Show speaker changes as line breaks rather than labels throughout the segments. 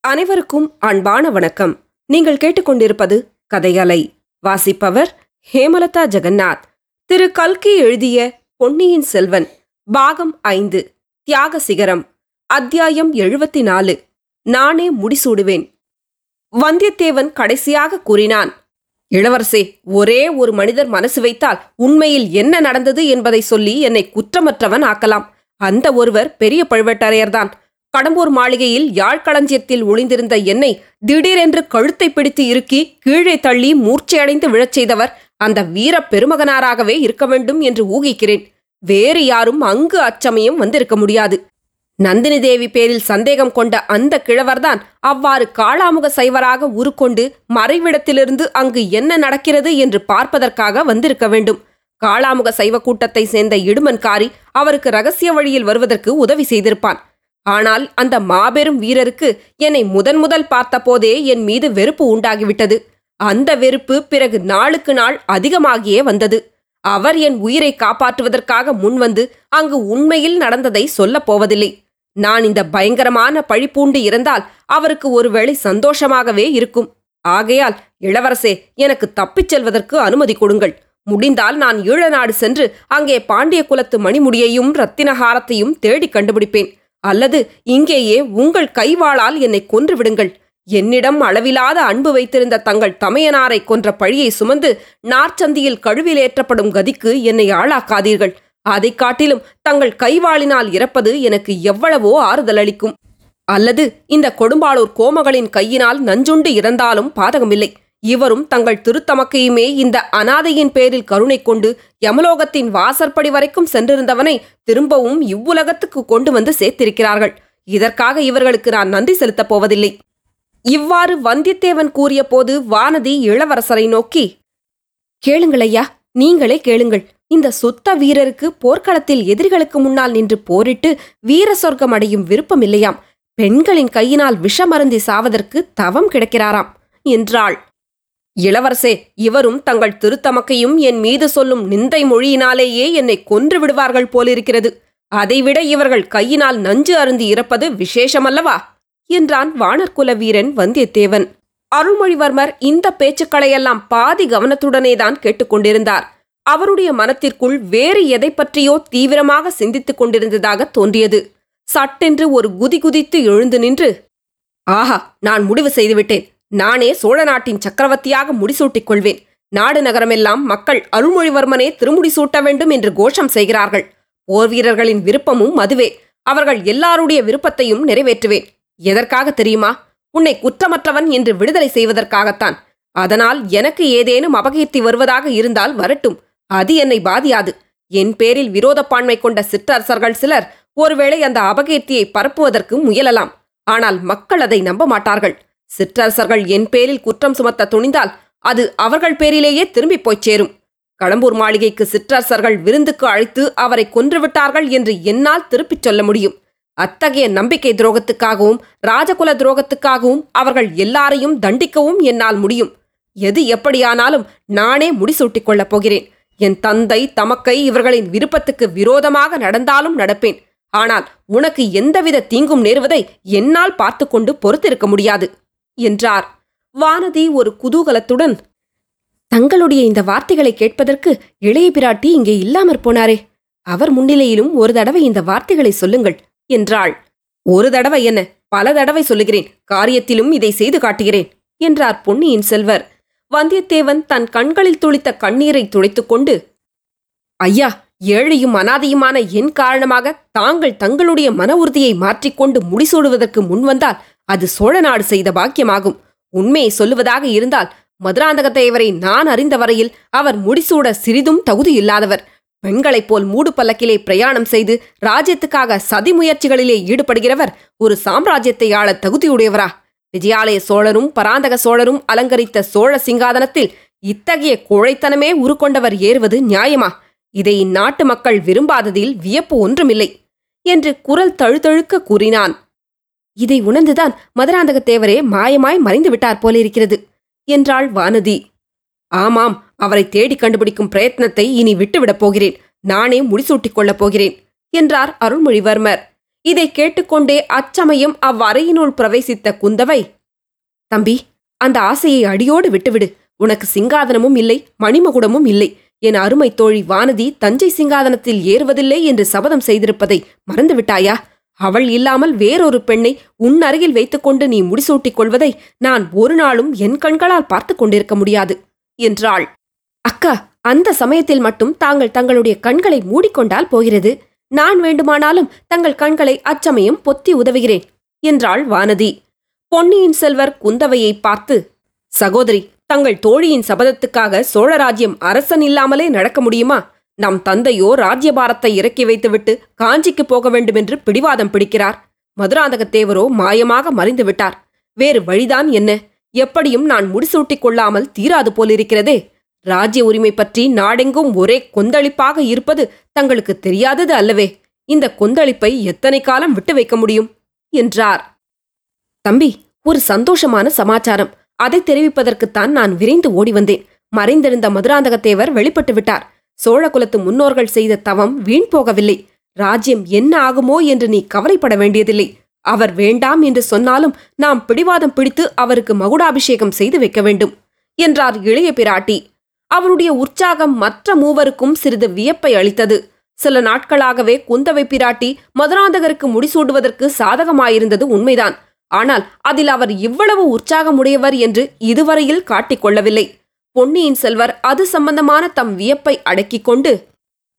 அனைவருக்கும் அன்பான வணக்கம். நீங்கள் கேட்டுக்கொண்டிருப்பது கதையலை வாசிப்பவர் ஹேமலதா ஜெகநாத். திரு கல்கி எழுதிய பொன்னியின் செல்வன் பாகம் ஐந்து தியாக சிகரம் அத்தியாயம் எழுபத்தி நாலு நானே முடிசூடுவேன். வந்தியத்தேவன் கடைசியாக கூறினான் இளவரசே ஒரே ஒரு மனிதர் மனசு வைத்தால் உண்மையில் என்ன நடந்தது என்பதை சொல்லி என்னை குற்றமற்றவன் ஆக்கலாம். அந்த ஒருவர் பெரிய பழுவேட்டரையர்தான். கடம்பூர் மாளிகையில் யாழ்களஞ்சியத்தில் ஒளிந்திருந்த என்னை திடீரென்று கழுத்தை பிடித்து இறுக்கி கீழே தள்ளி மூர்ச்சையடைந்து விழச் செய்தவர் அந்த வீர பெருமகனாராகவே இருக்க வேண்டும் என்று ஊகிக்கிறேன். வேறு யாரும் அங்கு அச்சமயம் வந்திருக்க முடியாது. நந்தினி தேவி பேரில் சந்தேகம் கொண்ட அந்த கிழவர்தான் அவ்வாறு காளாமுக சைவராக உருக்கொண்டு மறைவிடத்திலிருந்து அங்கு என்ன நடக்கிறது என்று பார்ப்பதற்காக வந்திருக்க வேண்டும். காளாமுக சைவ கூட்டத்தை சேர்ந்த இடுமன்காரி அவருக்கு ரகசிய வழியில் வருவதற்கு உதவி செய்திருப்பான். ஆனால் அந்த மாபெரும் வீரருக்கு என்னை முதன் முதல் பார்த்தபோதே என் மீது வெறுப்பு உண்டாகிவிட்டது. அந்த வெறுப்பு பிறகு நாளுக்கு நாள் அதிகமாகியே வந்தது. அவர் என் உயிரை காப்பாற்றுவதற்காக முன்வந்து அங்கு உண்மையில் நடந்ததை சொல்லப் போவதில்லை. நான் இந்த பயங்கரமான பழிப்பூண்டு இருந்தால் அவருக்கு ஒருவேளை சந்தோஷமாகவே இருக்கும். ஆகையால் இளவரசே எனக்கு தப்பிச் செல்வதற்கு அனுமதி கொடுங்கள். முடிந்தால் நான் ஈழநாடு சென்று அங்கே பாண்டிய குலத்து மணிமுடியையும் ரத்தினஹாரத்தையும் தேடி கண்டுபிடிப்பேன். அல்லது இங்கேயே உங்கள் கைவாளால் என்னை கொன்று விடுங்கள் என்னிடம் அளவிலாத அன்பு வைத்திருந்த தங்கள் தமையனாரை கொன்ற பழியை சுமந்து நார்ச்சந்தியில் கழுவிலேற்றப்படும் கதிக்கு என்னை ஆளாக்காதீர்கள். அதைக் காட்டிலும் தங்கள் கைவாளினால் இறப்பது எனக்கு எவ்வளவோ ஆறுதல் அளிக்கும். அல்லது இந்த கொடும்பாளூர் கோமகளின் கையினால் நஞ்சுண்டு இறந்தாலும் பாதகமில்லை. இவரும் தங்கள் திருத்தமக்கையுமே இந்த அனாதையின் பேரில் கருணை கொண்டு யமலோகத்தின் வாசற்படி வரைக்கும் சென்றிருந்தவனை திரும்பவும் இவ்வுலகத்துக்கு கொண்டு வந்து சேர்த்திருக்கிறார்கள். இதற்காக இவர்களுக்கு நான் நன்றி செலுத்தப் போவதில்லை. இவ்வாறு வந்தியத்தேவன் கூறிய போது வானதி இளவரசரை நோக்கி கேளுங்கள் ஐயா நீங்களே கேளுங்கள். இந்த சுத்த வீரருக்கு போர்க்களத்தில் எதிரிகளுக்கு முன்னால் நின்று போரிட்டு வீர சொர்க்கம் அடையும் விருப்பம் இல்லையாம். பெண்களின் கையினால் விஷமருந்தி சாவதற்கு தவம் கிடக்கிறாராம் என்றாள். இளவரசே இவரும் தங்கள் திருத்தமக்கையும் என் மீது சொல்லும் நிந்தை மொழியினாலேயே என்னை கொன்று விடுவார்கள் போலிருக்கிறது. அதைவிட இவர்கள் கையினால் நஞ்சு அருந்தி இறப்பது விசேஷமல்லவா? என்றான் வானர்குல வீரன் வந்தியத்தேவன். அருள்மொழிவர்மர் இந்த பேச்சுக்களையெல்லாம் பாதி கவனத்துடனேதான் கேட்டுக்கொண்டிருந்தார். அவருடைய மனத்திற்குள் வேறு எதை பற்றியோ தீவிரமாக சிந்தித்துக் கொண்டிருந்ததாக தோன்றியது. சட்டென்று ஒரு குதி குதித்து எழுந்து நின்று ஆஹா நான் முடிவு செய்துவிட்டேன். நானே சோழ நாட்டின் சக்கரவர்த்தியாக முடிசூட்டிக் கொள்வேன் நாடு நகரமெல்லாம் மக்கள் அருள்மொழிவர்மனே திருமுடி சூட்ட வேண்டும் என்று கோஷம் செய்கிறார்கள். போர் வீரர்களின் விருப்பமும் அதுவே. அவர்கள் எல்லாருடைய விருப்பத்தையும் நிறைவேற்றுவேன். எதற்காக தெரியுமா? உன்னை குற்றமற்றவன் என்று விடுதலை செய்வதற்காகத்தான். அதனால் எனக்கு ஏதேனும் அபகீர்த்தி வருவதாக இருந்தால் வரட்டும். அது என்னை பாதியாது. என் பேரில் விரோதப்பான்மை கொண்ட சிற்றரசர்கள் சிலர் ஒருவேளை அந்த அபகீர்த்தியை பரப்புவதற்கு முயலலாம். ஆனால் மக்கள் அதை நம்ப மாட்டார்கள். சிற்றரசர்கள் என் பேரில் குற்றம் சுமத்த துணிந்தால் அது அவர்கள் பேரிலேயே திரும்பிப் போய்ச் சேரும். கடம்பூர் மாளிகைக்கு சிற்றரசர்கள் விருந்துக்கு அழைத்து அவரை கொன்றுவிட்டார்கள் என்று என்னால் திருப்பிச் சொல்ல முடியும். அத்தகைய நம்பிக்கை துரோகத்துக்காகவும் ராஜகுல துரோகத்துக்காகவும் அவர்கள் எல்லாரையும் தண்டிக்கவும் என்னால் முடியும். எது எப்படியானாலும் நானே முடிசூட்டிக் கொள்ளப் போகிறேன். என் தந்தை தமக்கை இவர்களின் விருப்பத்துக்கு விரோதமாக நடந்தாலும் நடப்பேன். ஆனால் உனக்கு எந்தவித தீங்கும் நேருவதை என்னால் பார்த்து கொண்டு பொறுத்திருக்க முடியாது. என்றார். வானதி ஒரு குதூகலத்துடன் தங்களுடைய இந்த வார்த்தைகளை கேட்பதற்கு இளைய பிராட்டி இங்கே இல்லாமற் போனாரே அவர் முன்னிலையிலும் ஒரு தடவை இந்த வார்த்தைகளை சொல்லுங்கள் என்றாள். ஒரு தடவை என்ன? பல தடவை சொல்லுகிறேன் காரியத்திலும் இதை செய்து காட்டுகிறேன் என்றார் பொன்னியின் செல்வர். வந்தியத்தேவன் தன் கண்களில் துளித்த கண்ணீரை துடைத்துக்கொண்டு ஐயா ஏழையும் அனாதையுமான என் காரணமாக தாங்கள் தங்களுடைய மன உறுதியை மாற்றிக்கொண்டு முடிசூடுவதற்கு முன்வந்தால் அது சோழ நாடு செய்த பாக்கியமாகும். உண்மையை சொல்லுவதாக இருந்தால் மதுராந்தகத்தேவரை நான் அறிந்த வரையில் அவர் முடிசூட சிறிதும் தகுதியில்லாதவர் பெண்களைப் போல் மூடு பல்லக்கிலே பிரயாணம் செய்து ராஜ்யத்துக்காக சதி முயற்சிகளிலே ஈடுபடுகிறவர் ஒரு சாம்ராஜ்யத்தை ஆள தகுதியுடையவரா. விஜயாலய சோழரும் பராந்தக சோழரும் அலங்கரித்த சோழ சிங்காதனத்தில் இத்தகைய கோழைத்தனமே உருக்கொண்டவர் ஏறுவது நியாயமா? இதை இந்நாட்டு மக்கள் விரும்பாததில் வியப்பு ஒன்றுமில்லை. என்று குரல் தழுதழுக்க கூறினான் இதை உணர்ந்துதான் மதுராந்தகத்தேவரே மாயமாய் மறைந்து விட்டார் போலிருக்கிறது என்றாள் வானதி. ஆமாம் அவரை தேடி கண்டுபிடிக்கும் பிரயத்னத்தை இனி விட்டுவிடப் போகிறேன் நானே முடிசூட்டிக் கொள்ளப் போகிறேன் என்றார் அருள்மொழிவர்மர். இதை கேட்டுக்கொண்டே அச்சமயம் அவ்வறையினுள் பிரவேசித்த குந்தவை தம்பி அந்த ஆசையை அடியோடு விட்டுவிடு உனக்கு சிங்காதனமும் இல்லை மணிமகுடமும் இல்லை என் அருமை தோழி வானதி தஞ்சை சிங்காதனத்தில் ஏறுவதில்லை என்று சபதம் செய்திருப்பதை மறந்துவிட்டாயா? அவள் இல்லாமல் வேறொரு பெண்ணை உன் அருகில் வைத்துக்கொண்டு நீ முடிசூட்டிக் கொள்வதை நான் ஒரு நாளும் என் கண்களால் பார்த்து கொண்டிருக்க முடியாது என்றாள். அக்கா அந்த சமயத்தில் மட்டும் தாங்கள் தங்களுடைய கண்களை மூடிக்கொண்டால் போகிறது. நான் வேண்டுமானாலும் தங்கள் கண்களை அச்சமயம் பொத்தி உதவுகிறேன் என்றாள் வானதி. பொன்னியின் செல்வர் குந்தவையை பார்த்து சகோதரி தங்கள் தோழியின் சபதத்துக்காக சோழராஜ்யம் அரசன் இல்லாமலே நடக்க முடியுமா? நம் தந்தையோ ராஜ்யபாரத்தை இறக்கி வைத்துவிட்டு காஞ்சிக்கு போக வேண்டுமென்று பிடிவாதம் பிடிக்கிறார். மதுராந்தகத்தேவரோ மாயமாக மறைந்து விட்டார். வேறு வழிதான் என்ன? எப்படியும் நான் முடிசூட்டிக் கொள்ளாமல் தீராது போலிருக்கிறதே. ராஜ்ய உரிமை பற்றி நாடெங்கும் ஒரே கொந்தளிப்பாக இருப்பது தங்களுக்கு தெரியாதது அல்லவே. இந்த கொந்தளிப்பை எத்தனை காலம் விட்டு வைக்க முடியும்? என்றார். தம்பி ஒரு சந்தோஷமான சமாச்சாரம். அதை தெரிவிப்பதற்குத்தான் நான் விரைந்து ஓடி வந்தேன். மறைந்திருந்த மதுராந்தகத்தேவர் வெளிப்பட்டு விட்டார். சோழகுலத்து முன்னோர்கள் செய்த தவம் வீண் போகவில்லை. ராஜ்யம் என்ன ஆகுமோ என்று நீ கவலைப்பட வேண்டியதில்லை. அவர் வேண்டாம் என்று சொன்னாலும் நாம் பிடிவாதம் பிடித்து அவருக்கு மகுடாபிஷேகம் செய்து வைக்க வேண்டும் என்றார் இளைய பிராட்டி. அவருடைய உற்சாகம் மற்ற மூவருக்கும் சிறிது வியப்பை அளித்தது. சில நாட்களாகவே குந்தவை பிராட்டி மதுராந்தகருக்கு முடிசூடுவதற்கு சாதகமாயிருந்தது உண்மைதான். ஆனால் அதில் அவர் இவ்வளவு உற்சாகமுடையவர் என்று இதுவரையில் காட்டிக் பொன்னியின் செல்வர் அது சம்பந்தமான தம் வியப்பை அடக்கிக் கொண்டு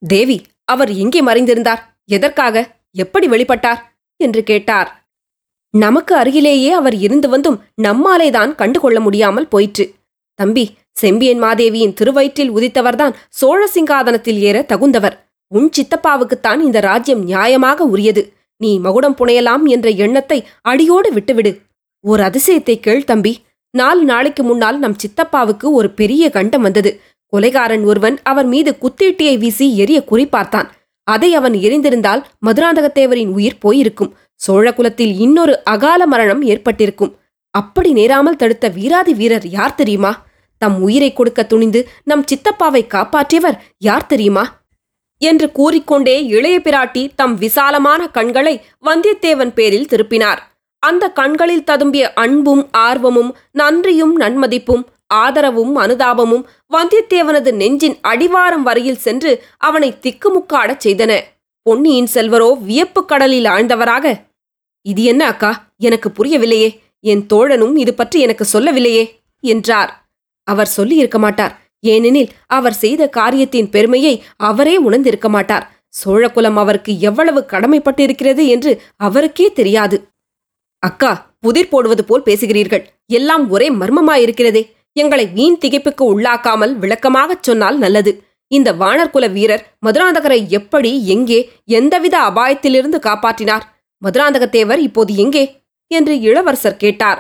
தேவி அவர் எங்கே மறைந்திருந்தார்? எதற்காக? எப்படி வெளிப்பட்டார்? என்று கேட்டார். நமக்கு அருகிலேயே அவர் இருந்து வந்தும் நம்மாலேதான் கண்டுகொள்ள முடியாமல் போயிற்று. தம்பி செம்பியன் மாதேவியின் திருவயிற்றில் உதித்தவர்தான் சோழ சிங்காதனத்தில் ஏற தகுந்தவர். உன் சித்தப்பாவுக்குத்தான் இந்த ராஜ்யம் நியாயமாக உரியது. நீ மகுடம் புனையலாம் என்ற எண்ணத்தை அடியோடு விட்டுவிடு. ஓர் அதிசயத்தை கேள் தம்பி. நாலு நாளைக்கு முன்னால் நம் சித்தப்பாவுக்கு ஒரு பெரிய கண்டம் வந்தது. கொலைகாரன் ஒருவன் அவர் மீது குத்தீட்டியை வீசி எரிய குறிப்பார்த்தான் அதை அவன் எரிந்திருந்தால் மதுராந்தகத்தேவரின் உயிர் போயிருக்கும். சோழகுலத்தில் இன்னொரு அகால மரணம் ஏற்பட்டிருக்கும். அப்படி நேராமல் தடுத்த வீராதி வீரர் யார் தெரியுமா? தம் உயிரை கொடுக்க துணிந்து நம் சித்தப்பாவை காப்பாற்றியவர் யார் தெரியுமா? என்று கூறிக்கொண்டே இளைய பிராட்டி தம் விசாலமான கண்களை வந்தியத்தேவன் பேரில் திருப்பினார். அந்த கண்களில் ததும்பிய அன்பும் ஆர்வமும் நன்றியும் நன்மதிப்பும் ஆதரவும் அனுதாபமும் வந்தியத்தேவனது நெஞ்சின் அடிவாரம் வரையில் சென்று அவனை திக்குமுக்காடச் செய்தன. பொன்னியின் செல்வரோ வியப்பு கடலில் ஆழ்ந்தவராக இது என்ன அக்கா? எனக்கு புரியவில்லையே. என் தோழனும் இது பற்றி எனக்கு சொல்லவில்லையே என்றார். அவர் சொல்லியிருக்க மாட்டார். ஏனெனில் அவர் செய்த காரியத்தின் பெருமையை அவரே உணர்ந்திருக்க மாட்டார். சோழகுலம் அவருக்கு எவ்வளவு கடமைப்பட்டிருக்கிறது என்று அவருக்கே தெரியாது. அக்கா புதிர் போடுவது போல் பேசுகிறீர்கள். எல்லாம் ஒரே மர்மமாயிருக்கிறதே. எங்களை வீண் திகைப்புக்கு உள்ளாக்காமல் விளக்கமாகச் சொன்னால் நல்லது. இந்த வானர்குல வீரர் மதுராந்தகரை எப்படி எங்கே எந்தவித அபாயத்திலிருந்து காப்பாற்றினார்? மதுராந்தகத்தேவர் இப்போது எங்கே? என்று இளவரசர் கேட்டார்.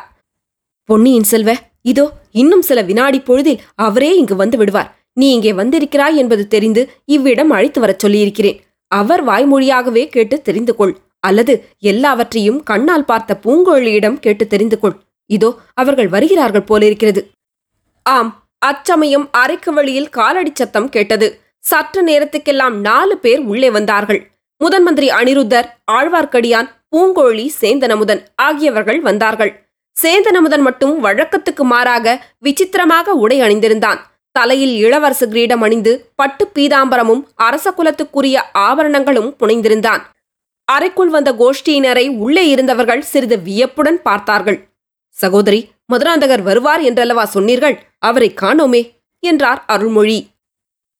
பொன்னியின் செல்வ இதோ இன்னும் சில வினாடி பொழுதில் அவரே இங்கு வந்து விடுவார். நீ இங்கே வந்திருக்கிறாய் என்பது தெரிந்து இவ்விடம் அழைத்து வரச் சொல்லியிருக்கிறேன். அவர் வாய்மொழியாகவே கேட்டு தெரிந்து கொள் அல்லது எல்லாவற்றையும் கண்ணால் பார்த்த பூங்கோழியிடம் கேட்டு தெரிந்து கொள் இதோ அவர்கள் வருகிறார்கள் போலிருக்கிறது. ஆம் அச்சமயம் அரைக்கு வழியில் காலடி சத்தம் கேட்டது. சற்று நேரத்துக்கெல்லாம் நாலு பேர் உள்ளே வந்தார்கள். முதன் மந்திரி அனிருத்தர் ஆழ்வார்க்கடியான் பூங்கோழி சேந்தனமுதன் ஆகியவர்கள் வந்தார்கள். சேந்தனமுதன் மட்டும் வழக்கத்துக்கு மாறாக விசித்திரமாக உடை அணிந்திருந்தான். தலையில் இளவரசு கிரீடம் அணிந்து பட்டு பீதாம்பரமும் அரச குலத்துக்குரிய ஆபரணங்களும் புனைந்திருந்தான். அறைக்குள் வந்த கோஷ்டியினரை உள்ளே இருந்தவர்கள் சிறிது வியப்புடன் பார்த்தார்கள். சகோதரி மதுராந்தகர் வருவார் என்றல்லவா சொன்னீர்கள்? அவரை காணோமே என்றார் அருள்மொழி.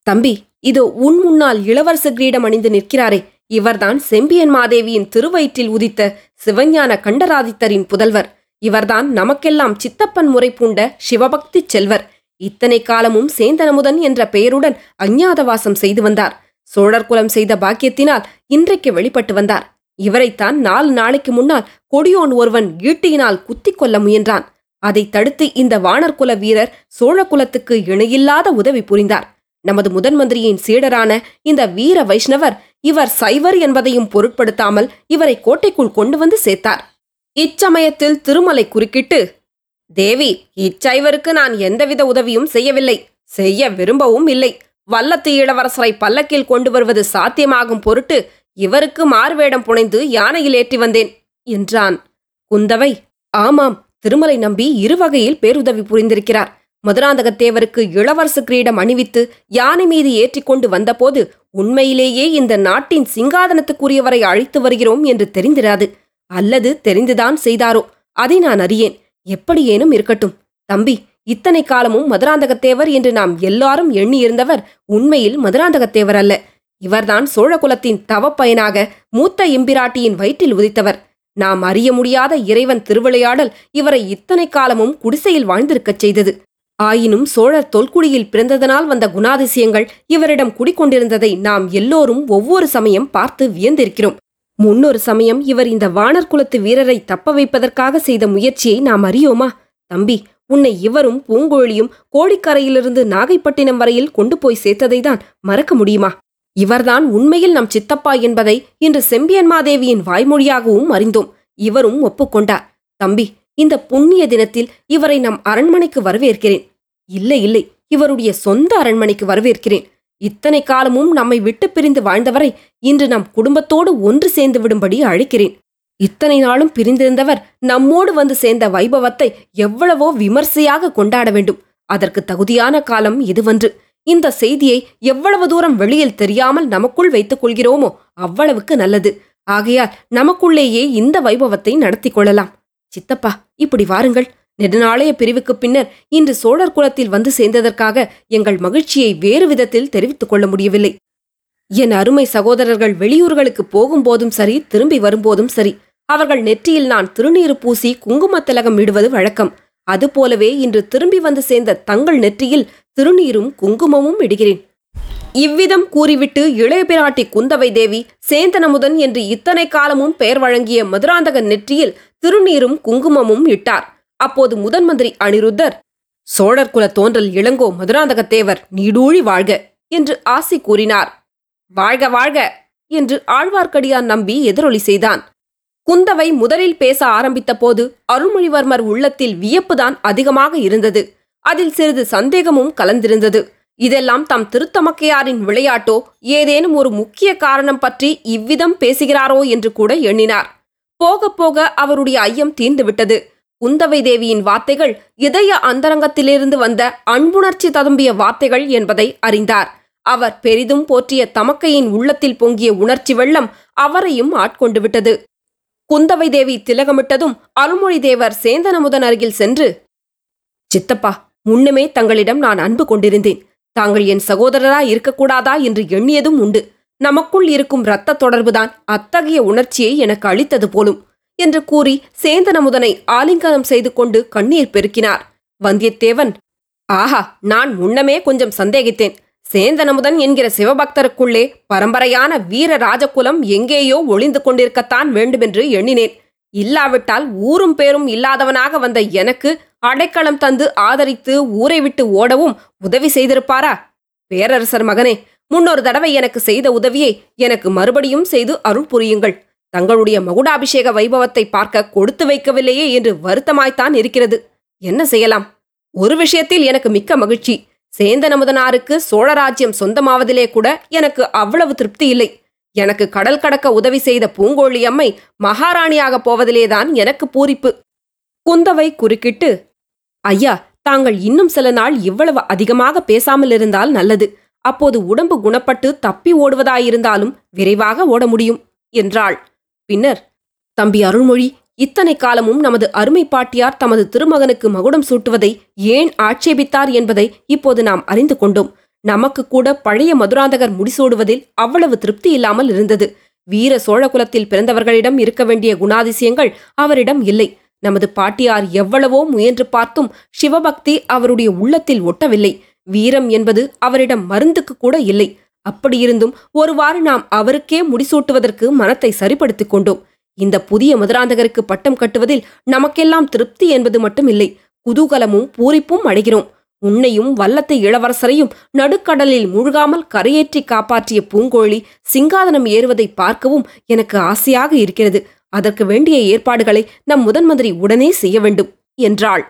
தம்பி இதோ உன் முன்னால் இளவரசு கிரீடம் அணிந்து நிற்கிறாரே. இவர்தான் செம்பியன் மாதேவியின் திருவயிற்றில் உதித்த சிவஞான கண்டராதித்தரின் புதல்வர். இவர்தான் நமக்கெல்லாம் சித்தப்பன் முறை பூண்ட சிவபக்தி செல்வர். இத்தனை காலமும் சேந்தனமுதன் என்ற பெயருடன் அஞ்ஞாதவாசம் செய்து வந்தார். சோழர் குலம் செய்த பாக்கியத்தினால் இன்றைக்கு வெளிப்பட்டு வந்தார். இவரைத்தான் நாலு நாளைக்கு முன்னால் கொடியோன் ஒருவன் ஈட்டியினால் குத்திக் கொள்ள முயன்றான். அதை தடுத்து இந்த வானர்குல வீரர் சோழ குலத்துக்கு இணையில்லாத உதவி புரிந்தார். நமது முதன் மந்திரியின் சீடரான இந்த வீர வைஷ்ணவர் இவர் சைவர் என்பதையும் பொருட்படுத்தாமல் இவரை கோட்டைக்குள் கொண்டு வந்து சேர்த்தார். இச்சமயத்தில் திருமலை குறுக்கிட்டு தேவி இச்சைவருக்கு நான் எந்தவித உதவியும் செய்யவில்லை. செய்ய விரும்பவும் இல்லை. வல்லத்து இளவரசரை பல்லக்கில் கொண்டு வருவது சாத்தியமாகும் பொருட்டு இவருக்கு மார்வேடம் புனைந்து யானையில் ஏற்றி வந்தேன் என்றான். குந்தவை ஆமாம் திருமலை நம்பி இருவகையில் பேருதவி புரிந்திருக்கிறார். மதுராந்தகத்தேவருக்கு இளவரசு கிரீடம் அணிவித்து யானை மீது ஏற்றிக்கொண்டு வந்தபோது உண்மையிலேயே இந்த நாட்டின் சிங்காதனத்துக்குரியவரை அழைத்து வருகிறோம் என்று தெரிந்திராது. அல்லது தெரிந்துதான் செய்தாரோ அதை நான் அறியேன். எப்படியேனும் இருக்கட்டும். தம்பி இத்தனை காலமும் மதுராந்தகத்தேவர் என்று நாம் எல்லாரும் எண்ணியிருந்தவர் உண்மையில் மதுராந்தகத்தேவர் அல்ல. இவர்தான் சோழகுலத்தின் தவப்பயனாக மூத்த எம்பிராட்டியின் வயிற்றில் உதித்தவர். நாம் அறிய முடியாத இறைவன் திருவிளையாடல் இவரை இத்தனை காலமும் குடிசையில் வாழ்ந்திருக்கச் செய்தது. ஆயினும் சோழர் தொல்குடியில் பிறந்ததனால் வந்த குணாதிசயங்கள் இவரிடம் குடிக்கொண்டிருந்ததை நாம் எல்லோரும் ஒவ்வொரு சமயம் பார்த்து வியந்திருக்கிறோம். முன்னொரு சமயம் இவர் இந்த வானர் குலத்து வீரரை தப்ப வைப்பதற்காக செய்த முயற்சியை நாம் அறியோமா? தம்பி உன்னை இவரும் பூங்கோழியும் கோழிக்கரையிலிருந்து நாகைப்பட்டினம் வரையில் கொண்டு போய் சேர்த்ததைதான் மறக்க முடியுமா? இவர்தான் உண்மையில் நம் சித்தப்பா என்பதை இன்று செம்பியன்மாதேவியின் வாய்மொழியாகவும் அறிந்தோம். இவரும் ஒப்புக்கொண்டார். தம்பி இந்த புண்ணிய தினத்தில் இவரை நம் அரண்மனைக்கு வரவேற்கிறேன். இல்லை இல்லை இவருடைய சொந்த அரண்மனைக்கு வரவேற்கிறேன். இத்தனை காலமும் நம்மை விட்டு பிரிந்து வாழ்ந்தவரை இன்று நம் குடும்பத்தோடு ஒன்று சேர்ந்து விடும்படி அழைக்கிறேன். இத்தனை நாளும் பிரிந்திருந்தவர் நம்மோடு வந்து சேர்ந்த வைபவத்தை எவ்வளவோ விமர்சையாக கொண்டாட வேண்டும். அதற்கு தகுதியான காலம் இதுவன்று. இந்த செய்தியை எவ்வளவு தூரம் வெளியில் தெரியாமல் நமக்குள் வைத்துக் கொள்கிறோமோ அவ்வளவுக்கு நல்லது. ஆகையால் நமக்குள்ளேயே இந்த வைபவத்தை நடத்தி கொள்ளலாம். சித்தப்பா இப்படி வாருங்கள். நெடுநாளைய பிரிவுக்குப் பின்னர் இன்று சோழர் குலத்தில் வந்து சேர்ந்ததற்காக எங்கள் மகிழ்ச்சியை வேறு விதத்தில் தெரிவித்துக் கொள்ள முடியவில்லை. என் அருமை சகோதரர்கள் வெளியூர்களுக்கு போகும்போதும் சரி திரும்பி வரும்போதும் சரி அவர்கள் நெற்றியில் நான் திருநீறு பூசி குங்குமத்திலகம் இடுவது வழக்கம். அதுபோலவே இன்று திரும்பி வந்து சேர்ந்த தங்கள் நெற்றியில் திருநீரும் குங்குமமும் இடுகிறேன். இவ்விதம் கூறிவிட்டு இளைய பிராட்டி குந்தவை தேவி சேந்தனமுதன் என்று இத்தனை காலமும் பெயர் வழங்கிய மதுராந்தகன் நெற்றியில் திருநீரும் குங்குமமும் இட்டார். அப்போது முதன் மந்திரி அனிருத்தர் சோழர் குல தோன்றல் இளங்கோ மதுராந்தகத்தேவர் நீடூழி வாழ்க என்று ஆசி கூறினார். வாழ்க வாழ்க என்று ஆழ்வார்க்கடியான் நம்பி எதிரொலி செய்தான். குந்தவை முதலில் பேச ஆரம்பித்த போது அருள்மொழிவர்மர் உள்ளத்தில் வியப்புதான் அதிகமாக இருந்தது. அதில் சிறிது சந்தேகமும் கலந்திருந்தது. இதெல்லாம் தம் திருத்தமக்கையாரின் விளையாட்டோ ஏதேனும் ஒரு முக்கிய காரணம் பற்றி இவ்விதம் பேசுகிறாரோ என்று கூட எண்ணினார். போக போக அவருடைய ஐயம் தீர்ந்துவிட்டது. குந்தவை தேவியின் வார்த்தைகள் இதய அந்தரங்கத்திலிருந்து வந்த அன்புணர்ச்சி ததும்பிய வார்த்தைகள் என்பதை அறிந்தார். அவர் பெரிதும் போற்றிய தமக்கையின் உள்ளத்தில் பொங்கிய உணர்ச்சி வெள்ளம் அவரையும் ஆட்கொண்டு விட்டது குந்தவை தேவி திலகமிட்டதும் அருள்மொழி தேவர் சேந்தனமுதன் அருகில் சென்று சித்தப்பா முன்னுமே தங்களிடம் நான் அன்பு கொண்டிருந்தேன். தாங்கள் என் சகோதரரா இருக்கக்கூடாதா என்று எண்ணியதும் உண்டு. நமக்குள் இருக்கும் இரத்த தொடர்புதான் அத்தகைய உணர்ச்சியை எனக்கு அளித்தது போலும் என்று கூறி சேந்தனமுதனை ஆலிங்கனம் செய்து கொண்டு கண்ணீர் பெருக்கினார். வந்தியத்தேவன் ஆஹா நான் முன்னமே கொஞ்சம் சந்தேகித்தேன். சேந்தனமுதன் என்கிற சிவபக்தருக்குள்ளே பரம்பரையான வீர ராஜகுலம் எங்கேயோ ஒளிந்து கொண்டிருக்கத்தான் வேண்டுமென்று எண்ணினேன். இல்லாவிட்டால் ஊரும் பேரும் இல்லாதவனாக வந்த எனக்கு அடைக்கலம் தந்து ஆதரித்து ஊரை விட்டு ஓடவும் உதவி செய்திருப்பாரா? பேரரசர் மகனே முன்னொரு தடவை எனக்கு செய்த உதவியை எனக்கு மறுபடியும் செய்து அருள் புரியுங்கள். தங்களுடைய மகுடாபிஷேக வைபவத்தை பார்க்க கொடுத்து வைக்கவில்லையே என்று வருத்தமாய்த்தான் இருக்கிறது. என்ன செய்யலாம்? ஒரு விஷயத்தில் எனக்கு மிக்க மகிழ்ச்சி. சேந்தனமுதனாருக்கு சோழராஜ்யம் சொந்தமாவதிலே கூட எனக்கு அவ்வளவு திருப்தி இல்லை. எனக்கு கடல் கடக்க உதவி செய்த பூங்கோழி அம்மை மகாராணியாகப் போவதிலேதான் எனக்கு பூரிப்பு. குந்தவை குறுக்கிட்டு ஐயா தாங்கள் இன்னும் சில நாள் இவ்வளவு அதிகமாக பேசாமல் இருந்தால் நல்லது. அப்போது உடம்பு குணப்பட்டு தப்பி ஓடுவதாயிருந்தாலும் விரைவாக ஓட முடியும் என்றாள். பின்னர் தம்பி அருள்மொழி இத்தனை காலமும் நமது அருமை பாட்டியார் தமது திருமகனுக்கு மகுடம் சூட்டுவதை ஏன் ஆட்சேபித்தார் என்பதை இப்போது நாம் அறிந்து கொண்டோம். நமக்கு கூட பழைய மதுராந்தகர் முடிசூடுவதில் அவ்வளவு திருப்தி இல்லாமல் இருந்தது. வீர சோழகுலத்தில் பிறந்தவர்களிடம் இருக்க வேண்டிய குணாதிசயங்கள் அவரிடம் இல்லை. நமது பாட்டியார் எவ்வளவோ முயன்று பார்த்தும் சிவபக்தி அவருடைய உள்ளத்தில் ஒட்டவில்லை. வீரம் என்பது அவரிடம் மருந்துக்கு கூட இல்லை. அப்படியிருந்தும் ஒருவாறு நாம் அவருக்கே முடிசூட்டுவதற்கு மனத்தை சரிப்படுத்திக் கொண்டோம். இந்த புதிய மதுராந்தகருக்கு பட்டம் கட்டுவதில் நமக்கெல்லாம் திருப்தி என்பது மட்டும் இல்லை குதூகலமும் பூரிப்பும் அடைகிறோம். உன்னையும் வல்லத்தை இளவரசரையும் நடுக்கடலில் மூழ்காமல் கரையேற்றி காப்பாற்றிய பூங்கோழி சிங்காதனம் ஏறுவதை பார்க்கவும் எனக்கு ஆசையாக இருக்கிறது. அதற்கு வேண்டிய ஏற்பாடுகளை நம் முதன்மந்திரி உடனே செய்ய வேண்டும் என்றாள்.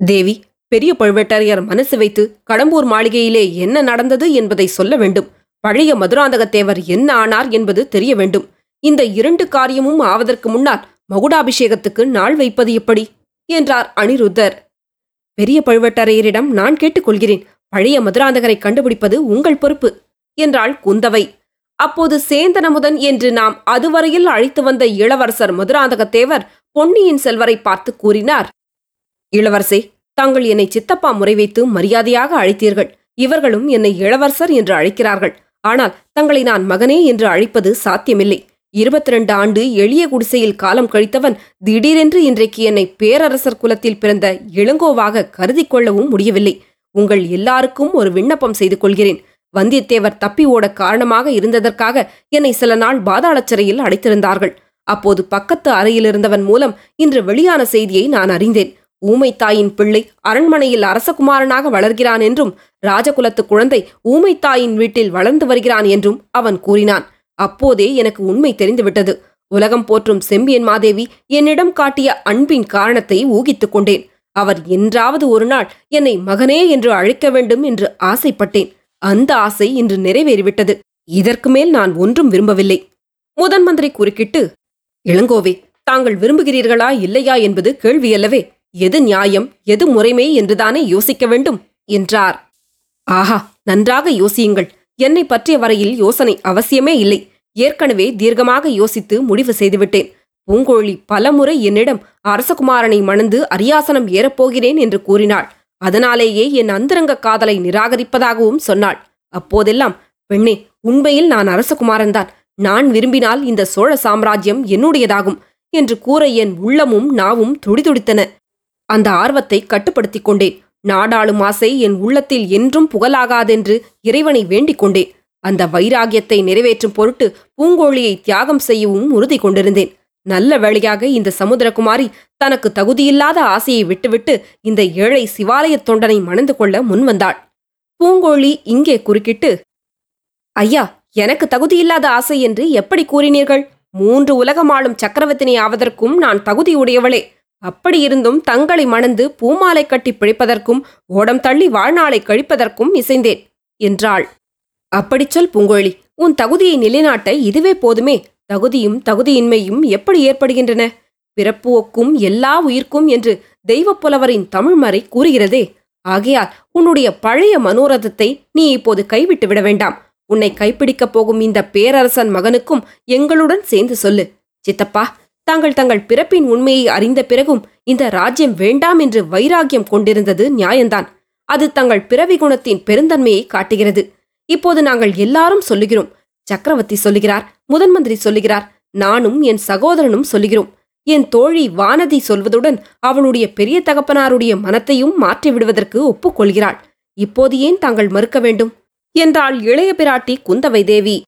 தேவி பெரிய பழுவேட்டரையர் மனசு வைத்து கடம்பூர் மாளிகையிலே என்ன நடந்தது என்பதை சொல்ல வேண்டும். பழைய மதுராந்தகத்தேவர் என்ன ஆனார் என்பது தெரிய வேண்டும். இந்த இரண்டு காரியமும் ஆவதற்கு முன்னால் மகுடாபிஷேகத்துக்கு நாள் வைப்பது எப்படி? என்றார் அனிருத்தர். பெரிய பழுவேட்டரையரிடம் நான் கேட்டுக்கொள்கிறேன். பழைய மதுராந்தகரை கண்டுபிடிப்பது உங்கள் பொறுப்பு என்றாள் குந்தவை. அப்போது சேந்தனமுதன் என்று நாம் அதுவரையில் அழைத்து வந்த இளவரசர் மதுராந்தகத்தேவர் பொன்னியின் செல்வரை பார்த்து கூறினார். இளவரசே தாங்கள் என்னை சித்தப்பா முறை வைத்து மரியாதையாக அழைத்தீர்கள். இவர்களும் என்னை இளவரசர் என்று அழைக்கிறார்கள். ஆனால் தங்களை நான் மகனே என்று அழைப்பது சாத்தியமில்லை. இருபத்தி ரெண்டு ஆண்டு எளிய குடிசையில் காலம் கழித்தவன் திடீரென்று இன்றைக்கு என்னை பேரரசர் குலத்தில் பிறந்த இளங்கோவாக கருதி கொள்ளவும் முடியவில்லை. உங்கள் எல்லாருக்கும் ஒரு விண்ணப்பம் செய்து கொள்கிறேன். வந்தியத்தேவர் தப்பி ஓட காரணமாக இருந்ததற்காக என்னை சில நாள் பாதாள சிறையில் அடைத்திருந்தார்கள். அப்போது பக்கத்து அறையில் இருந்தவன் மூலம் இன்று வெளியான செய்தியை நான் அறிந்தேன். ஊமை தாயின் பிள்ளை அரண்மனையில் அரசகுமாரனாக வளர்கிறான் என்றும் ராஜகுலத்து குழந்தை ஊமை தாயின் வீட்டில் வளர்ந்து வருகிறான் என்றும் அவன் கூறினான். அப்போதே எனக்கு உண்மை தெரிந்துவிட்டது. உலகம் போற்றும் செம்பியன் மாதேவி என்னிடம் காட்டிய அன்பின் காரணத்தை ஊகித்துக் கொண்டேன். அவர் என்றாவது ஒரு நாள் என்னை மகனே என்று அழைக்க வேண்டும் என்று ஆசைப்பட்டேன். அந்த ஆசை இன்று நிறைவேறிவிட்டது. இதற்கு மேல் நான் ஒன்றும் விரும்பவில்லை. முதன் மந்திரி குறுக்கிட்டு இளங்கோவே தாங்கள் விரும்புகிறீர்களா இல்லையா என்பது கேள்வியல்லவே. எது நியாயம் எது முறைமை என்றுதானே யோசிக்க வேண்டும்? என்றார். ஆஹா நன்றாக யோசியுங்கள். என்னை பற்றிய வரையில் யோசனை அவசியமே இல்லை. ஏற்கனவே தீர்க்கமாக யோசித்து முடிவு செய்துவிட்டேன். பூங்கோழி பலமுறை என்னிடம் அரசகுமாரனை மணந்து அரியாசனம் ஏறப்போகிறேன் என்று கூறினாள். அதனாலேயே என் அந்தரங்க காதலை நிராகரிப்பதாகவும் சொன்னாள். அப்போதெல்லாம் பெண்ணே உண்மையில் நான் அரசகுமாரன்தான். நான் விரும்பினால் இந்த சோழ சாம்ராஜ்யம் என்னுடையதாகும் என்று கூற என் உள்ளமும் நாவும் துடிதுடித்தன. அந்த ஆர்வத்தை கட்டுப்படுத்திக் கொண்டேன். நாடாளும் ஆசை என் உள்ளத்தில் என்றும் புகழாகாதென்று இறைவனை வேண்டிக் கொண்டேன். அந்த வைராகியத்தை நிறைவேற்றும் பொருட்டு பூங்கோழியை தியாகம் செய்யவும் உறுதி கொண்டிருந்தேன். நல்ல வேளையாக இந்த சமுத்திரகுமாரி தனக்கு தகுதியில்லாத ஆசையை விட்டுவிட்டு இந்த ஏழை சிவாலயத் தொண்டனை மணந்து கொள்ள முன்வந்தாள். பூங்கோழி இங்கே குறுக்கிட்டு ஐயா எனக்கு தகுதியில்லாத ஆசை என்று எப்படி கூறினீர்கள்? மூன்று உலகமாளும் சக்கரவர்த்தினி ஆவதற்கும் நான் தகுதியுடையவளே. அப்படியிருந்தும் தங்களை மணந்து பூமாலை கட்டி பிழைப்பதற்கும் ஓடம் தள்ளி வாழ்நாளை கழிப்பதற்கும் இசைந்தேன் என்றாள். அப்படிச் சொல் பூங்கோழி. உன் தகுதியை நிலைநாட்ட இதுவே போதுமே. தகுதியும் தகுதியின்மையும் எப்படி ஏற்படுகின்றன? பிறப்பு ஒக்கும் எல்லா உயிர்க்கும் என்று தெய்வப் புலவரின் தமிழ்மறை கூறுகிறதே. ஆகையால் உன்னுடைய பழைய மனோரதத்தை நீ இப்போது கைவிட்டு விட வேண்டாம். உன்னை கைப்பிடிக்கப் போகும் இந்த பேரரசன் மகனுக்கும் எங்களுடன் சேர்ந்து சொல்லு. சித்தப்பா தாங்கள் தங்கள் பிறப்பின் உண்மையை அறிந்த பிறகும் இந்த ராஜ்யம் வேண்டாம் என்று வைராகியம் கொண்டிருந்தது நியாயம்தான். அது தங்கள் பிறவி குணத்தின் பெருந்தன்மையை காட்டுகிறது. இப்போது நாங்கள் எல்லாரும் சொல்லுகிறோம். சக்கரவர்த்தி சொல்லுகிறார் முதன் மந்திரி சொல்லுகிறார் நானும் என் சகோதரனும் சொல்லுகிறோம். என் தோழி வானதி சொல்வதுடன் அவளுடைய பெரிய தகப்பனாருடைய மனத்தையும் மாற்றிவிடுவதற்கு ஒப்புக்கொள்கிறாள். இப்போது ஏன் தாங்கள் மறுக்க வேண்டும்? என்றாள் இளைய பிராட்டி குந்தவை தேவி.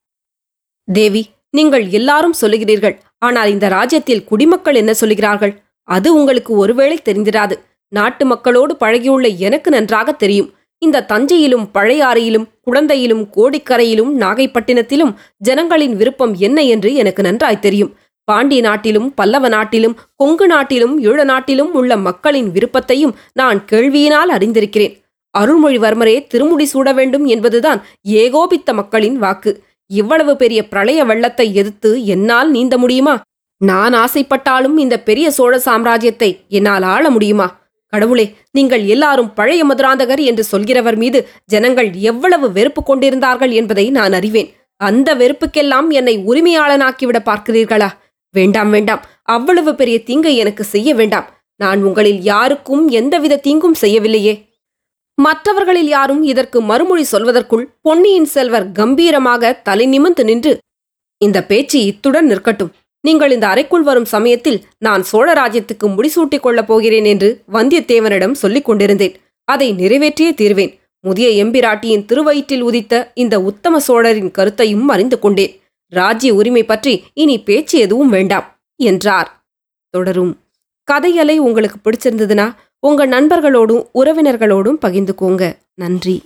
தேவி நீங்கள் எல்லாரும் சொல்லுகிறீர்கள். ஆனால் இந்த ராஜ்யத்தில் குடிமக்கள் என்ன சொல்லுகிறார்கள்? அது உங்களுக்கு ஒருவேளை தெரிந்திராது. நாட்டு மக்களோடு பழகியுள்ள எனக்கு நன்றாக தெரியும். இந்த தஞ்சையிலும் பழையாறையிலும் குழந்தையிலும் கோடிக்கரையிலும் நாகைப்பட்டினத்திலும் ஜனங்களின் விருப்பம் என்ன என்று எனக்கு நன்றாய் தெரியும். பாண்டிய நாட்டிலும் பல்லவ நாட்டிலும் கொங்கு நாட்டிலும் ஈழ நாட்டிலும் உள்ள மக்களின் விருப்பத்தையும் நான் கேள்வியினால் அறிந்திருக்கிறேன். அருள்மொழிவர்மரே திருமுடி சூட வேண்டும் என்பதுதான் ஏகோபித்த மக்களின் வாக்கு. இவ்வளவு பெரிய பிரளய வெள்ளத்தை எதிர்த்து என்னால் நீந்த முடியுமா? நான் ஆசைப்பட்டாலும் இந்த பெரிய சோழ சாம்ராஜ்யத்தை என்னால் ஆள முடியுமா? கடவுளே நீங்கள் எல்லாரும் பழைய மதுராந்தகர் என்று சொல்கிறவர் மீது ஜனங்கள் எவ்வளவு வெறுப்பு கொண்டிருந்தார்கள் என்பதை நான் அறிவேன். அந்த வெறுப்புக்கெல்லாம் என்னை உரிமையாளனாக்கிவிட பார்க்கிறீர்களா? வேண்டாம் வேண்டாம். அவ்வளவு பெரிய தீங்கை எனக்கு செய்ய வேண்டாம். நான் உங்களில் யாருக்கும் எந்தவித தீங்கும் செய்யவில்லையே. மற்றவர்களில் யாரும் இதற்கு மறுமொழி சொல்வதற்குள் பொன்னியின் செல்வர் கம்பீரமாக தலை நிமிர்ந்து நின்று இந்த பேச்சு இத்துடன் நிற்கட்டும். நீங்கள் இந்த அறைக்குள் வரும் சமயத்தில் நான் சோழ ராஜ்யத்துக்கு முடிசூட்டிக் கொள்ளப் போகிறேன் என்று வந்தியத்தேவனிடம் சொல்லிக் கொண்டிருந்தேன். அதை நிறைவேற்றியே தீர்வேன். முதிய எம்பிராட்டியின் திருவயிற்றில் உதித்த இந்த உத்தம சோழரின் கருத்தையும் அறிந்து கொண்டேன். ராஜ்ய உரிமை பற்றி இனி பேச்சு எதுவும் வேண்டாம் என்றார். தொடரும். கதையலை உங்களுக்கு பிடிச்சிருந்ததுன்னா உங்கள் நண்பர்களோடும் உறவினர்களோடும் பகிர்ந்துக்கோங்க. நன்றி.